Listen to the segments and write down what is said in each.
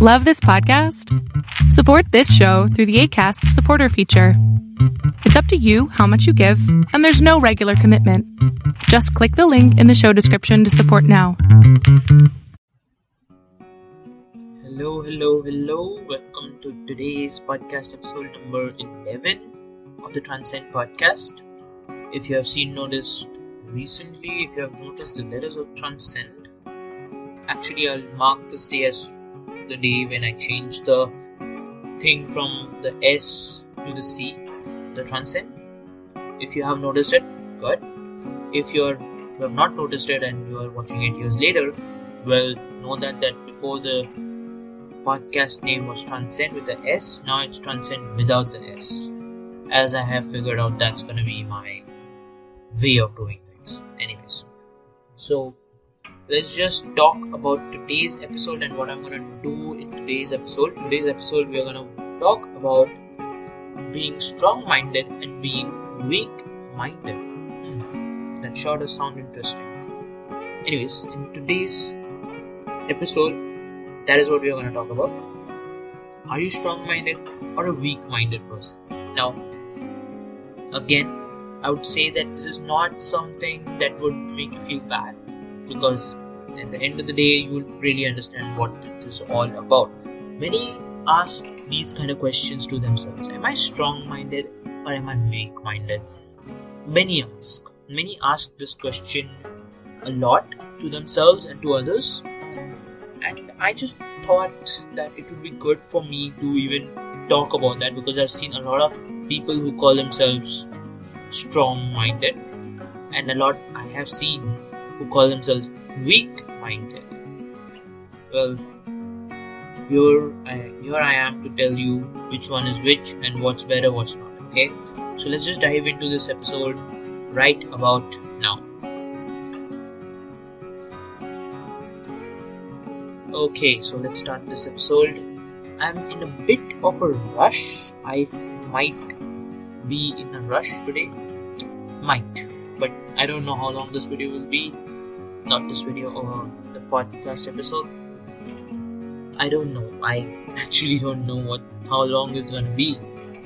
Love this podcast? Support this show through the Acast supporter feature. It's up to you how much you give, and there's no regular commitment. Just click the link in the show description to support now. Hello, hello, hello. Welcome to today's podcast episode number 11 of the Transcend podcast. If you have seen noticed recently, if you have noticed the letters of Transcend, actually I'll mark this day as the day when I changed the thing from the S to the C, the transcend. If you have noticed it, good. If you're you have not noticed it and you are watching it years later, well, know that that before the podcast name was Transcend with the S, now it's Transcend without the S. As I have figured out, that's gonna be my way of doing things. Anyways, so let's just talk about today's episode and what I'm gonna do in today's episode. Today's episode, we are gonna talk about being strong minded and being weak minded. Hmm, that sure does sound interesting. Anyways, in today's episode, that is what we are gonna talk about. Are you strong minded or a weak minded person? Now, again, I would say that this is not something that would make you feel bad because at the end of the day you'll really understand what it is all about. Many ask these kind of questions to themselves. Am i strong minded or am i weak minded many ask. Many ask this question a lot to themselves and to others. And i just thought that it would be good for me to even talk about that because i've seen a lot of people who call themselves strong minded and a lot i have seen who call themselves weak minded. Well, here I, here I am to tell you which one is which and what's better, what's not. Okay, so let's just dive into this episode right about now. Okay, so let's start this episode. I'm in a bit of a rush. I might be in a rush today. Might. But I don't know how long this video will be not this video or the podcast episode. I don't know. I actually don't know what how long it's gonna be.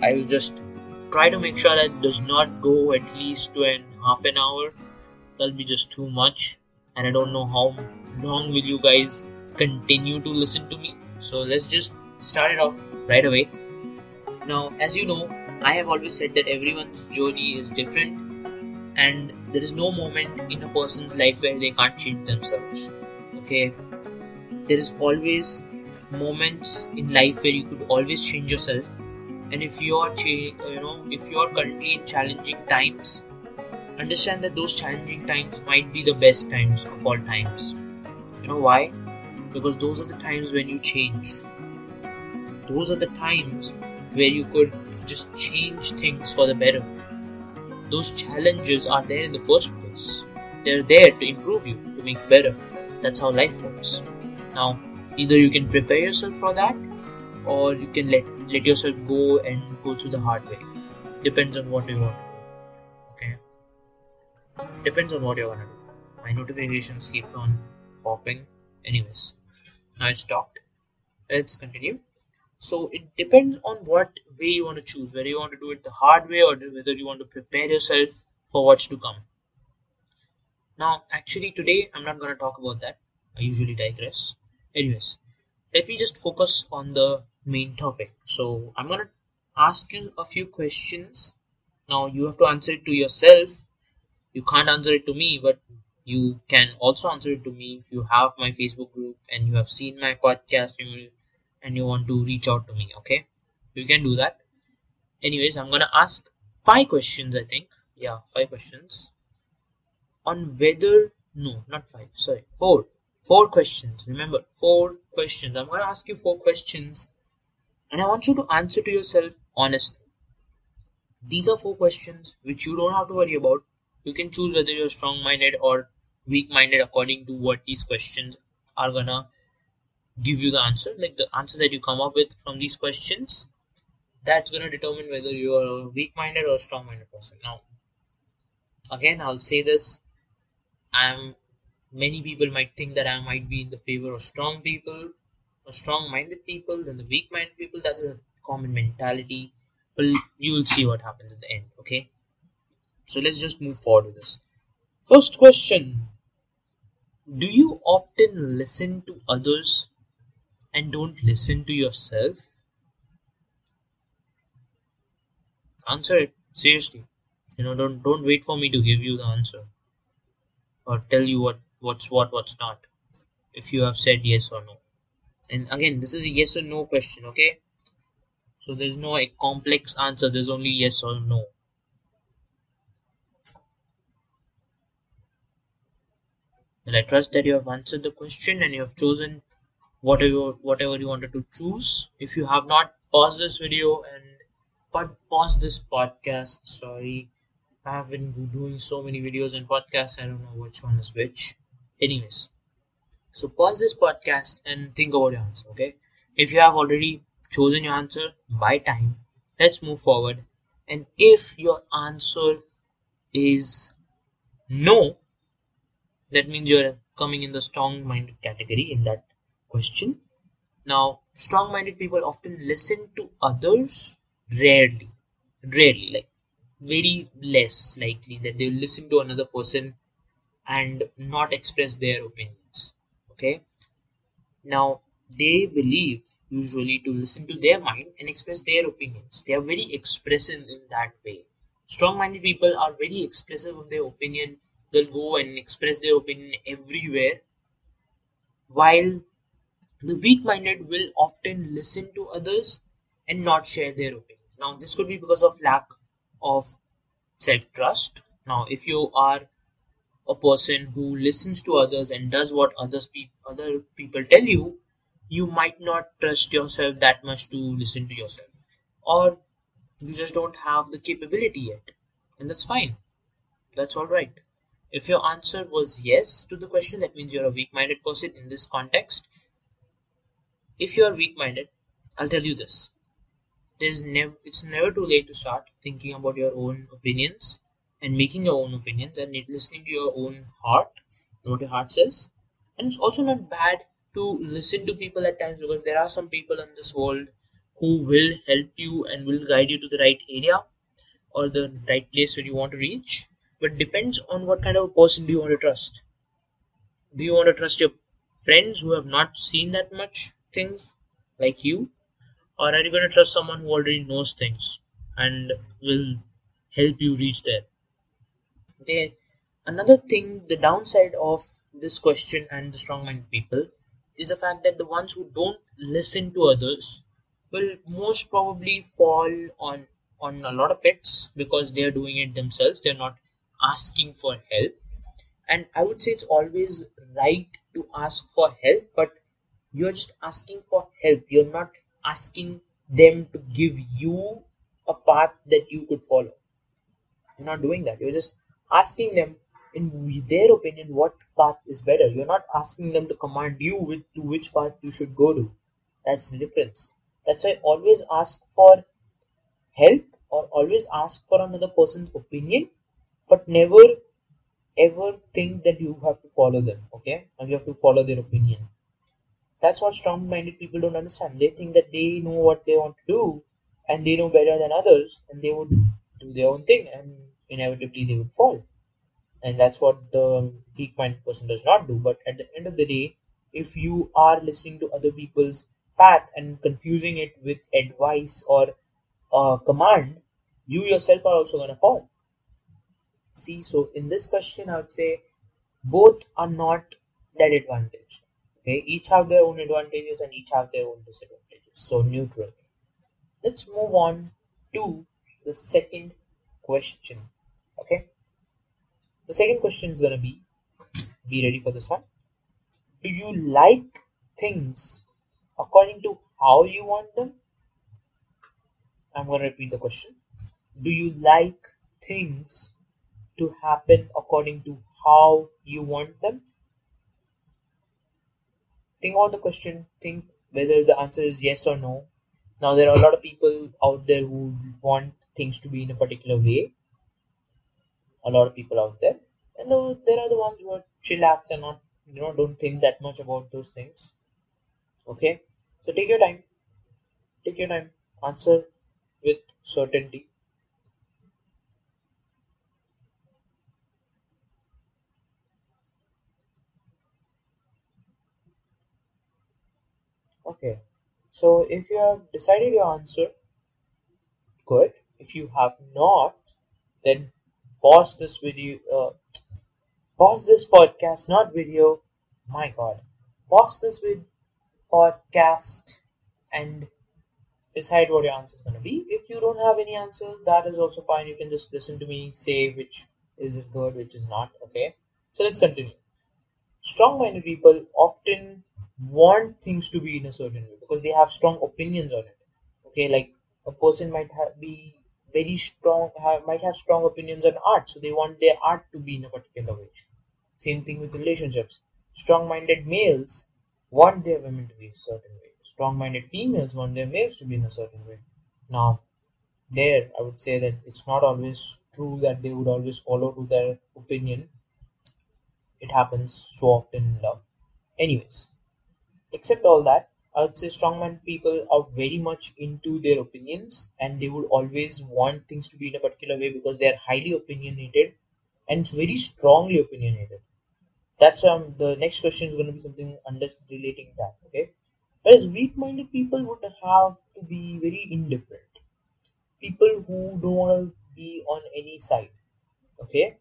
I will just try to make sure that does not go at least to an half an hour. That'll be just too much, and I don't know how long will you guys continue to listen to me. So let's just start it off right away. Now, as you know, I have always said that everyone's journey is different and there is no moment in a person's life where they can't change themselves okay? There is always moments in life where you could always change yourself and if you are cha- you know if you are currently in challenging times understand that those challenging times might be the best times of all times. You know why? Because those are the times when you change. Those are the times where you could just change things for the better those challenges are there in the first place. They're there to improve you, to make you better. That's how life works. Now, either you can prepare yourself for that, or you can let let yourself go and go through the hard way. Depends on what you want. Okay. Depends on what you want to do. My notifications keep on popping. Anyways, now it's stopped. Let's continue. So it depends on what way you want to choose, whether you want to do it the hard way or whether you want to prepare yourself for what's to come. Now, actually, today I'm not going to talk about that. I usually digress. Anyways, let me just focus on the main topic. So I'm going to ask you a few questions. Now, you have to answer it to yourself. You can't answer it to me, but you can also answer it to me if you have my Facebook group and you have seen my podcast. You and you want to reach out to me okay? You can do that. Anyways i'm gonna ask five questions i think. Yeah five questions. On whether no not five sorry four. Four questions remember four questions. I'm gonna ask you four questions and i want you to answer to yourself honestly. These are four questions which you don't have to worry about. You can choose whether you're strong minded or weak minded according to what these questions are gonna give you the answer like the answer that you come up with from these questions that's going to determine whether you are a weak-minded or strong-minded person now again i'll say this i'm many people might think that i might be in the favor of strong people or strong-minded people than the weak-minded people. That's a common mentality. But you will see what happens at the end. Okay. So let's just move forward with this. First question: Do you often listen to others and don't listen to yourself? Answer it seriously. You know, don't don't wait for me to give you the answer or tell you what what's what what's not. If you have said yes or no and again this is a yes or no question okay so there's no a complex answer there's only yes or no and I trust that you have answered the question and you have chosen whatever whatever you wanted to choose. If you have not paused this video and but pause this podcast sorry. I have been doing so many videos and podcasts I don't know which one is which. Anyways. So pause this podcast and think about your answer, okay? If you have already chosen your answer by time, let's move forward. And if your answer is no, that means you're coming in the strong minded category in that question. Now, strong minded people often listen to others rarely. Rarely, like very less likely that they'll listen to another person and not express their opinions okay now they believe usually to listen to their mind and express their opinions they are very expressive in that way strong-minded people are very expressive of their opinion they'll go and express their opinion everywhere while the weak-minded will often listen to others and not share their opinions now this could be because of lack of self-trust now if you are a person who listens to others and does what others pe- other people tell you, you might not trust yourself that much to listen to yourself, or you just don't have the capability yet, and that's fine. That's all right. If your answer was yes to the question, that means you're a weak-minded person in this context. If you're weak-minded, I'll tell you this: there's never it's never too late to start thinking about your own opinions and making your own opinions and listening to your own heart, what your heart says. And it's also not bad to listen to people at times because there are some people in this world who will help you and will guide you to the right area or the right place where you want to reach. But depends on what kind of person do you want to trust. Do you want to trust your friends who have not seen that much things like you? Or are you going to trust someone who already knows things and will help you reach there? they another thing the downside of this question and the strong-minded people is the fact that the ones who don't listen to others will most probably fall on on a lot of pits because they are doing it themselves they're not asking for help and i would say it's always right to ask for help but you're just asking for help you're not asking them to give you a path that you could follow you're not doing that you're just asking them in their opinion what path is better. You're not asking them to command you with to which path you should go to. That's the difference. That's why always ask for help or always ask for another person's opinion, but never ever think that you have to follow them, okay? And you have to follow their opinion. That's what strong minded people don't understand. They think that they know what they want to do and they know better than others and they would do their own thing and inevitably they would fall. And that's what the weak minded person does not do. But at the end of the day, if you are listening to other people's path and confusing it with advice or uh, command, you yourself are also going to fall. See, so in this question, I would say both are not that advantage. Okay, each have their own advantages and each have their own disadvantages. So neutral. Let's move on to the second question. Okay. The second question is gonna be be ready for this one. Do you like things according to how you want them? I'm gonna repeat the question. Do you like things to happen according to how you want them? Think about the question, think whether the answer is yes or no. Now there are a lot of people out there who want things to be in a particular way a lot of people out there and the, there are the ones who are chillax and not you know don't think that much about those things okay So take your time. Take your time. Answer with certainty. Okay. So if you have decided your answer, good. If you have not, then pause this video. Uh, pause this podcast, not video. My God. Pause this with podcast and decide what your answer is going to be. If you don't have any answer, that is also fine. You can just listen to me say which is good, which is not. Okay. So let's continue. Strong minded people often want things to be in a certain way because they have strong opinions on it. Okay, like a person might have, be very strong, might have strong opinions on art, so they want their art to be in a particular way. Same thing with relationships. Strong minded males want their women to be a certain way. Strong minded females want their males to be in a certain way. Now, there, I would say that it's not always true that they would always follow to their opinion. It happens so often in love. Anyways, except all that, I would say strongman people are very much into their opinions and they would always want things to be in a particular way because they are highly opinionated and very strongly opinionated. That's um the next question is going to be something under relating that. Okay, whereas weak-minded people would have to be very indifferent. People who don't want to be on any side. Okay,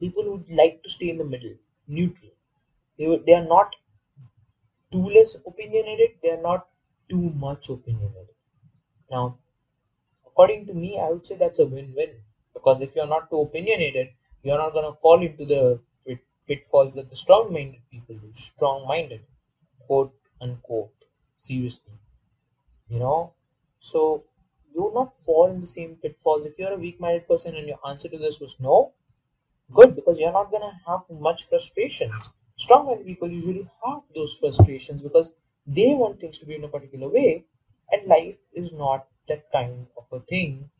people who like to stay in the middle, neutral. They, they are not too less opinionated, they are not too much opinionated. Now, according to me, I would say that's a win-win because if you're not too opinionated, you're not gonna fall into the pitfalls that the strong-minded people do. Strong-minded, quote unquote. Seriously, you know. So you will not fall in the same pitfalls. If you're a weak-minded person and your answer to this was no, good because you're not gonna have much frustrations strong-minded people usually have those frustrations because they want things to be in a particular way and life is not that kind of a thing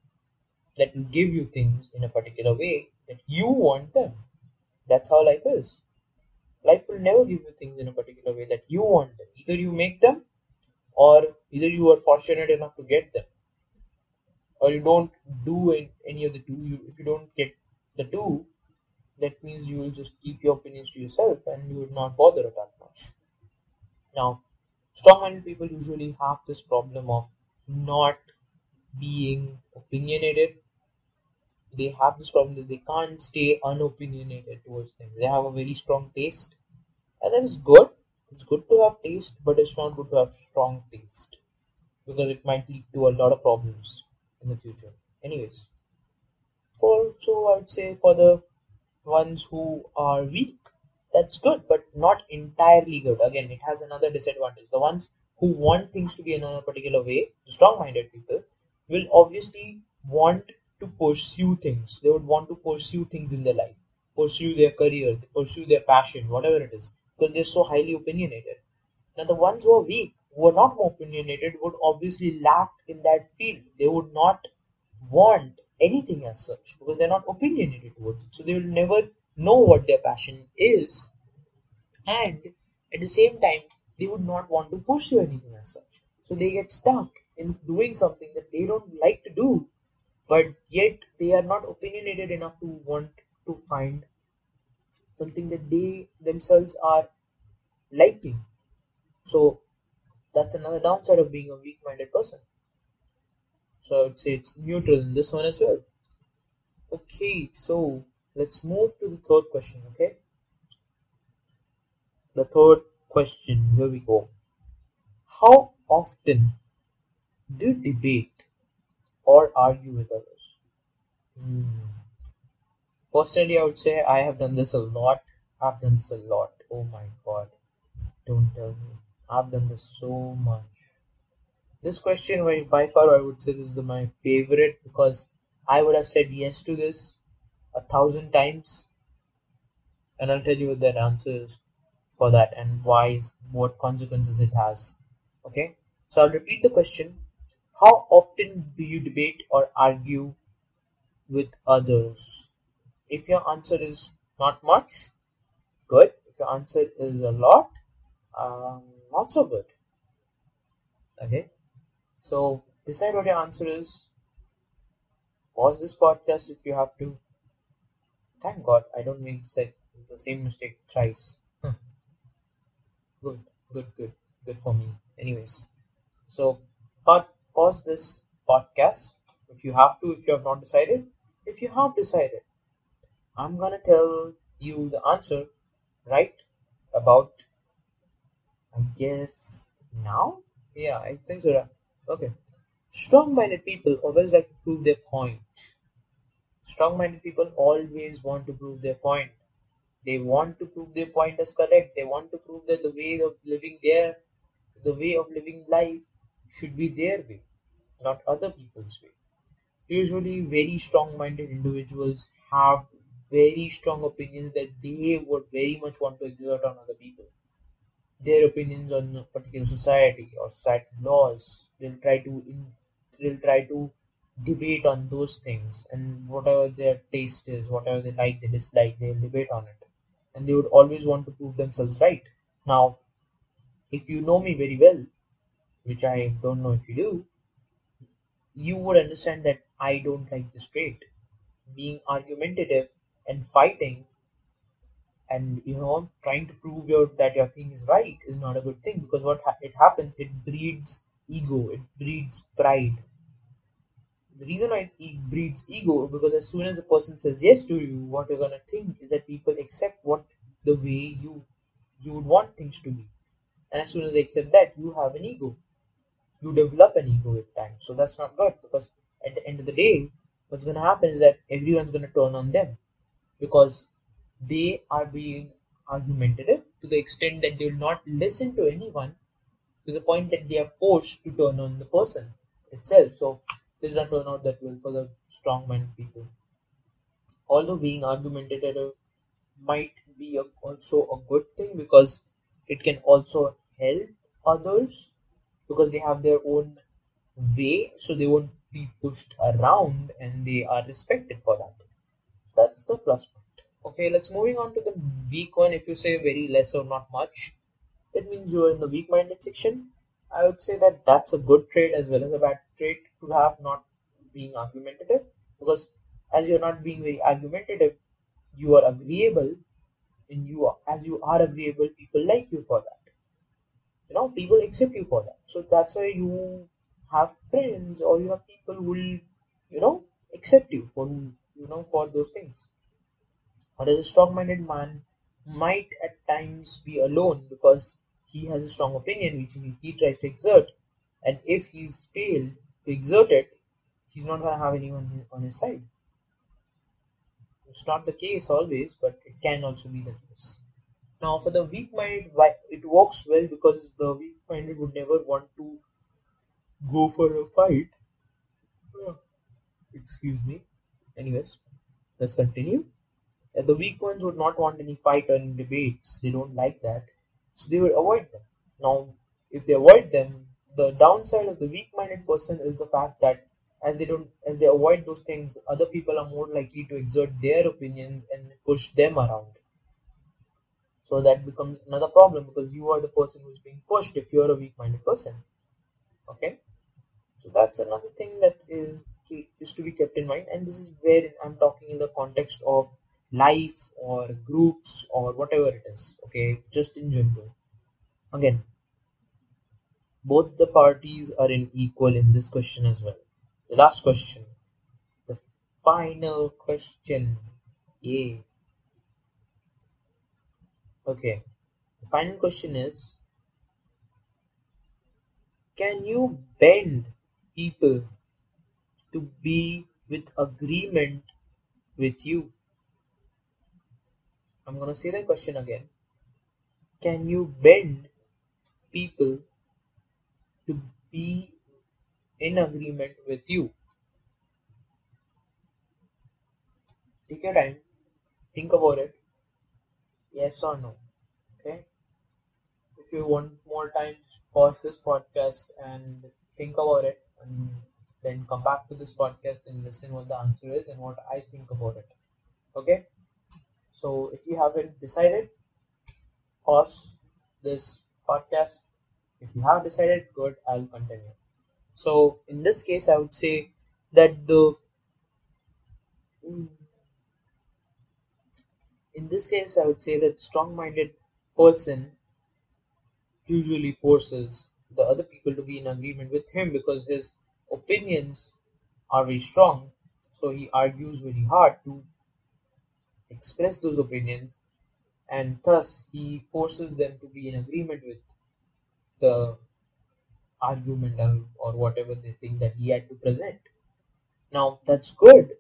that will give you things in a particular way that you want them. That's how life is. Life will never give you things in a particular way that you want them. Either you make them or either you are fortunate enough to get them. Or you don't do any of the two. You, if you don't get the two that means you will just keep your opinions to yourself and you will not bother that much. Now, strong-minded people usually have this problem of not being opinionated. They have this problem that they can't stay unopinionated towards things. They have a very strong taste, and that is good. It's good to have taste, but it's not good to have strong taste because it might lead to a lot of problems in the future. Anyways, for so I would say for the ones who are weak that's good but not entirely good. Again it has another disadvantage. The ones who want things to be in a particular way the strong minded people will obviously want to pursue things. They would want to pursue things in their life pursue their career pursue their passion whatever it is because they're so highly opinionated. Now the ones who are weak who are not more opinionated would obviously lack in that field. They would not want anything as such because they're not opinionated towards it. So they will never know what their passion is, and at the same time, they would not want to pursue anything as such. So they get stuck in doing something that they don't like to do, but yet they are not opinionated enough to want to find something that they themselves are liking. So that's another downside of being a weak minded person. So I would say it's neutral in this one as well. Okay, so let's move to the third question, okay? The third question, here we go. How often do you debate or argue with others? Hmm. Personally, I would say I have done this a lot. I've done this a lot. Oh my god. Don't tell me. I've done this so much. This question, by, far, I would say this is my favorite because I would have said yes to this a thousand times, and I'll tell you what that answer is for that and why, what consequences it has. Okay, so I'll repeat the question: How often do you debate or argue with others? If your answer is not much, good. If your answer is a lot, um, not so good. Okay, so decide what your answer is. Pause this podcast if you have to. Thank God I don't make the same mistake thrice. good, good, good, good for me. Anyways, so pause this podcast if you have to, if you have not decided. If you have decided, I'm gonna tell you the answer right about I guess now? Yeah, I think so. Okay. Strong minded people always like to prove their point. Strong minded people always want to prove their point. They want to prove their point as correct. They want to prove that the way of living their the way of living life should be their way, not other people's way. Usually very strong minded individuals have very strong opinions that they would very much want to exert on other people their opinions on a particular society or societal laws. They'll try to they'll try to debate on those things and whatever their taste is, whatever they like, they dislike, they'll debate on it. And they would always want to prove themselves right. Now, if you know me very well, which I don't know if you do, you would understand that I don't like this trait. Being argumentative and fighting and you know trying to prove your that your thing is right is not a good thing because what ha- it happens it breeds ego it breeds pride. The reason why it breeds ego because as soon as a person says yes to you what you're gonna think is that people accept what the way you you would want things to be. And as soon as they accept that you have an ego. You develop an ego with time. So that's not good because at the end of the day what's gonna happen is that everyone's gonna turn on them because they are being argumentative to the extent that they will not listen to anyone to the point that they are forced to turn on the person itself. So this does not turn out that well for the strong minded people. Although being argumentative might be a, also a good thing because it can also help others because they have their own way so they won't be pushed around and they are respected for that. That's the plus point. Okay, let's moving on to the weak one. If you say very less or not much, that means you're in the weak-minded section. I would say that that's a good trait as well as a bad trait to have not being argumentative because as you're not being very argumentative, you are agreeable and you are, as you are agreeable, people like you for that. You know, people accept you for that. So that's why you have friends or you have people who will, you know, accept you for you know for those things. Whereas a strong-minded man might at times be alone because he has a strong opinion which he, tries to exert, and if he's failed to exert it, he's not going to have anyone on his side. It's not the case always, but it can also be the case. Now, for the weak-minded, it works well because the weak-minded would never want to go for a fight. Excuse me. Anyways, let's continue the weak ones would not want any fight or any debates. They don't like that. So they would avoid them. Now, if they avoid them, the downside of the weak-minded person is the fact that as they don't as they avoid those things, other people are more likely to exert their opinions and push them around. So that becomes another problem because you are the person who's being pushed if you are a weak-minded person. Okay? So that's another thing that is is to be kept in mind, and this is where I'm talking in the context of life or groups or whatever it is okay? Just in general. Again both the parties are in equal in this question as well. The last question. The final question. Yeah okay. The final question is can you bend people to be with agreement with you I'm gonna say the question again. Can you bend people to be in agreement with you? Take your time, think about it. Yes or no. Okay. If you want more time, pause this podcast and think about it, and then come back to this podcast and listen what the answer is and what I think about it. Okay. So if you haven't decided, pause this podcast, If you have decided, good, I'll continue. So in this case, I would say that the in this case, I would say that strong-minded person usually forces the other people to be in agreement with him because his opinions are very strong. So he argues very hard to express those opinions and thus he forces them to be in agreement with the argument or, whatever they think that he had to present. Now that's good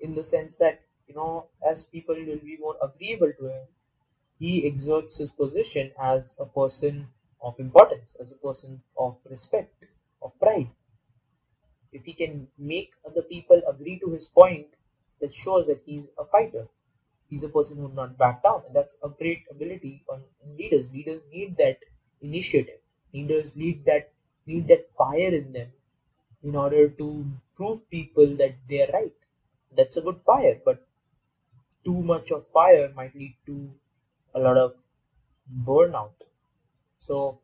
in the sense that you know as people will be more agreeable to him, he exerts his position as a person of importance, as a person of respect, of pride. If he can make other people agree to his point, that shows that he's a fighter. He's a person who will not back down, and that's a great ability on leaders. Leaders need that initiative. Leaders need that need that fire in them in order to prove people that they are right. That's a good fire, but too much of fire might lead to a lot of burnout. So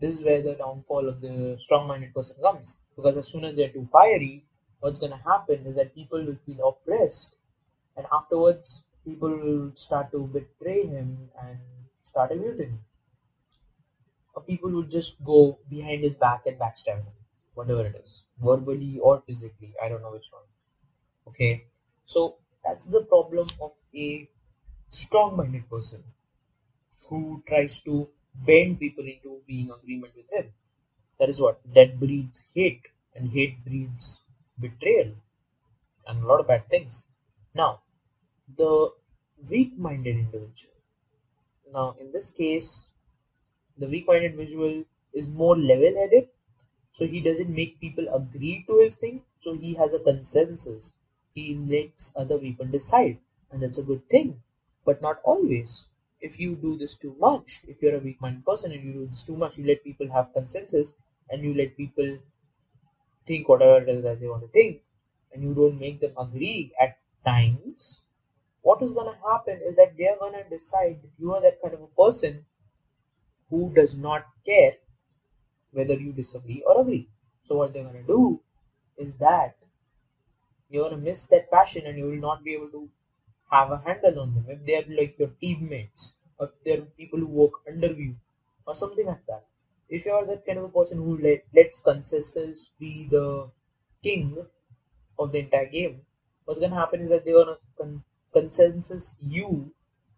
this is where the downfall of the strong-minded person comes. Because as soon as they're too fiery, what's gonna happen is that people will feel oppressed, and afterwards people will start to betray him and start a mutiny. Or people will just go behind his back and backstab him, whatever it is, verbally or physically. I don't know which one. Okay, so that's the problem of a strong-minded person who tries to bend people into being agreement with him. That is what that breeds hate, and hate breeds betrayal and a lot of bad things. Now, the weak-minded individual. Now, in this case, the weak-minded individual is more level-headed, so he doesn't make people agree to his thing. So he has a consensus. He lets other people decide, and that's a good thing, but not always if you do this too much, if you're a weak minded person and you do this too much, you let people have consensus and you let people think whatever it is that they want to think, and you don't make them agree at times, what is going to happen is that they're going to decide that you are that kind of a person who does not care whether you disagree or agree. So, what they're going to do is that you're going to miss that passion and you will not be able to have a handle on them, if they are like your teammates, or if they are people who work under you, or something like that. If you are that kind of a person who let, lets consensus be the king of the entire game, what's gonna happen is that they're gonna con- consensus you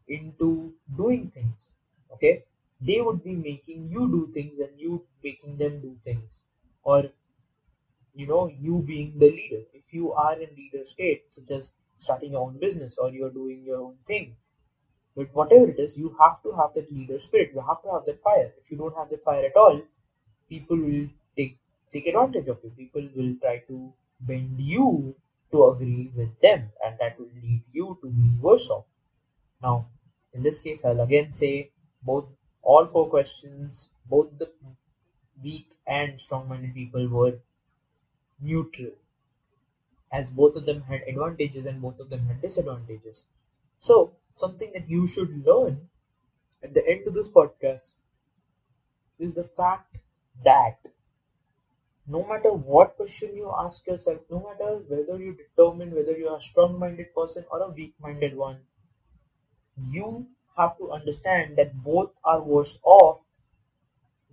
into doing things. Okay, they would be making you do things and you making them do things, or you know you being the leader. If you are in leader state, such as starting your own business or you're doing your own thing. But whatever it is, you have to have that leader spirit. You have to have that fire. If you don't have that fire at all, people will take take advantage of you. People will try to bend you to agree with them, and that will lead you to be worse off. Now, in this case, I'll again say both all four questions, both the weak and strong-minded people were neutral as both of them had advantages and both of them had disadvantages. So, something that you should learn at the end of this podcast is the fact that no matter what question you ask yourself, no matter whether you determine whether you are a strong minded person or a weak minded one, you have to understand that both are worse off,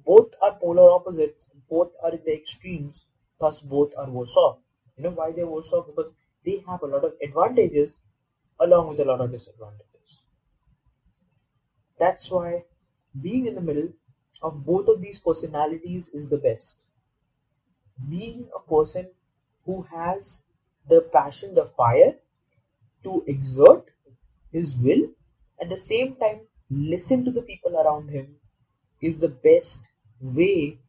both are polar opposites, both are in the extremes, thus both are worse off. You know why they're worse off? Because they have a lot of advantages along with a lot of disadvantages. That's why being in the middle of both of these personalities is the best. Being a person who has the passion, the fire to exert his will, at the same time listen to the people around him is the best way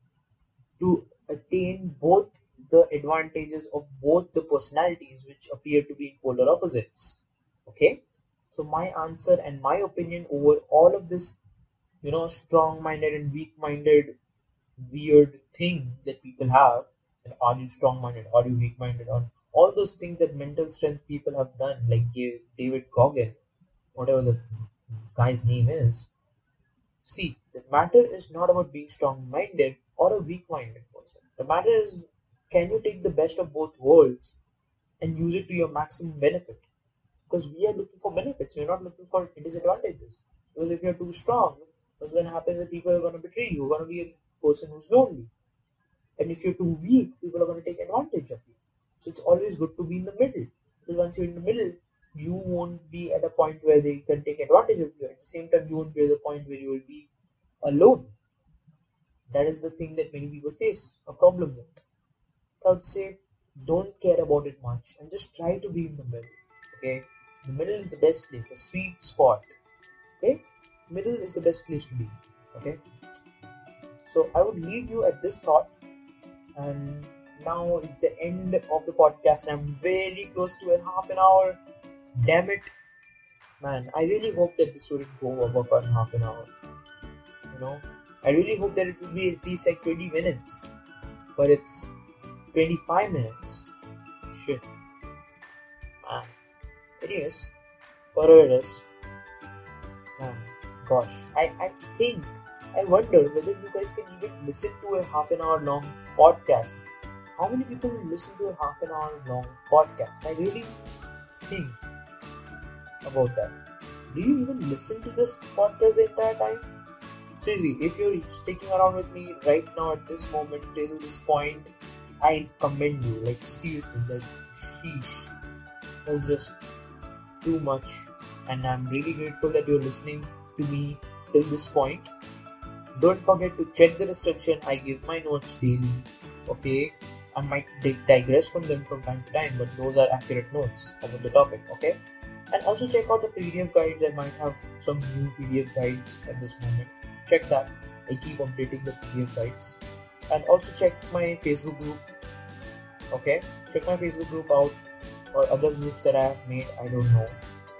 to attain both the advantages of both the personalities which appear to be polar opposites okay so my answer and my opinion over all of this you know strong minded and weak minded weird thing that people have and are you strong minded are you weak minded on all those things that mental strength people have done like david goggin whatever the guy's name is See, the matter is not about being strong minded or a weak minded person. The matter is can you take the best of both worlds and use it to your maximum benefit? Because we are looking for benefits, we're not looking for disadvantages. Because if you're too strong, what's going to happen is people are going to betray you. You're going to be a person who's lonely. And if you're too weak, people are going to take advantage of you. So it's always good to be in the middle. Because once you're in the middle, you won't be at a point where they can take advantage of you. At the same time, you won't be at the point where you will be alone. That is the thing that many people face a problem with. So I would say don't care about it much and just try to be in the middle. Okay? The middle is the best place, the sweet spot. Okay? Middle is the best place to be. Okay? So I would leave you at this thought and now it's the end of the podcast. I'm very close to a half an hour. Damn it. Man, I really hope that this wouldn't go over for half an hour. You know? I really hope that it will be at least like 20 minutes. But it's 25 minutes. Shit. Man. Whatever it is. Man, gosh. I, I think, I wonder whether you guys can even listen to a half an hour long podcast how many people listen to a half an hour long podcast? I really think about that. Do you even listen to this podcast the entire time? Seriously, if you're sticking around with me right now at this moment till this point, I commend you. Like seriously, like sheesh. That's just too much. And I'm really grateful that you're listening to me till this point. Don't forget to check the description. I give my notes daily. Okay? I might digress from them from time to time, but those are accurate notes about the topic, okay? And also check out the PDF guides. I might have some new PDF guides at this moment. Check that. I keep updating the PDF guides. And also check my Facebook group. Okay? Check my Facebook group out or other groups that I have made. I don't know.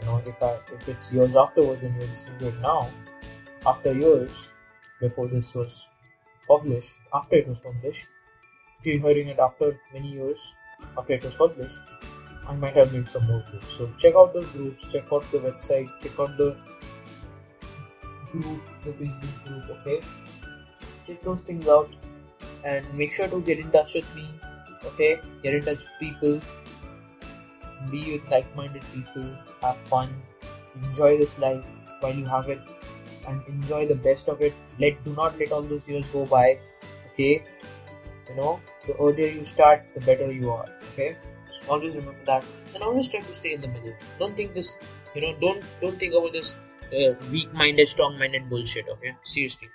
You know, if I if it's years afterwards and you're listening to it now, after years before this was published, after it was published, if you're hearing it after many years after it was published, I might have made some more groups. So check out those groups, check out the website, check out the group, the Facebook group, okay? Check those things out and make sure to get in touch with me, okay? Get in touch with people, be with like minded people, have fun, enjoy this life while you have it, and enjoy the best of it. Let do not let all those years go by, okay? You know, the earlier you start, the better you are. Okay, so always remember that, and always try to stay in the middle. Don't think this, you know, don't don't think about this uh, weak-minded, strong-minded bullshit. Okay, seriously,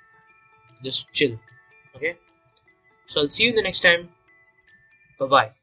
just chill. Okay, so I'll see you the next time. Bye bye.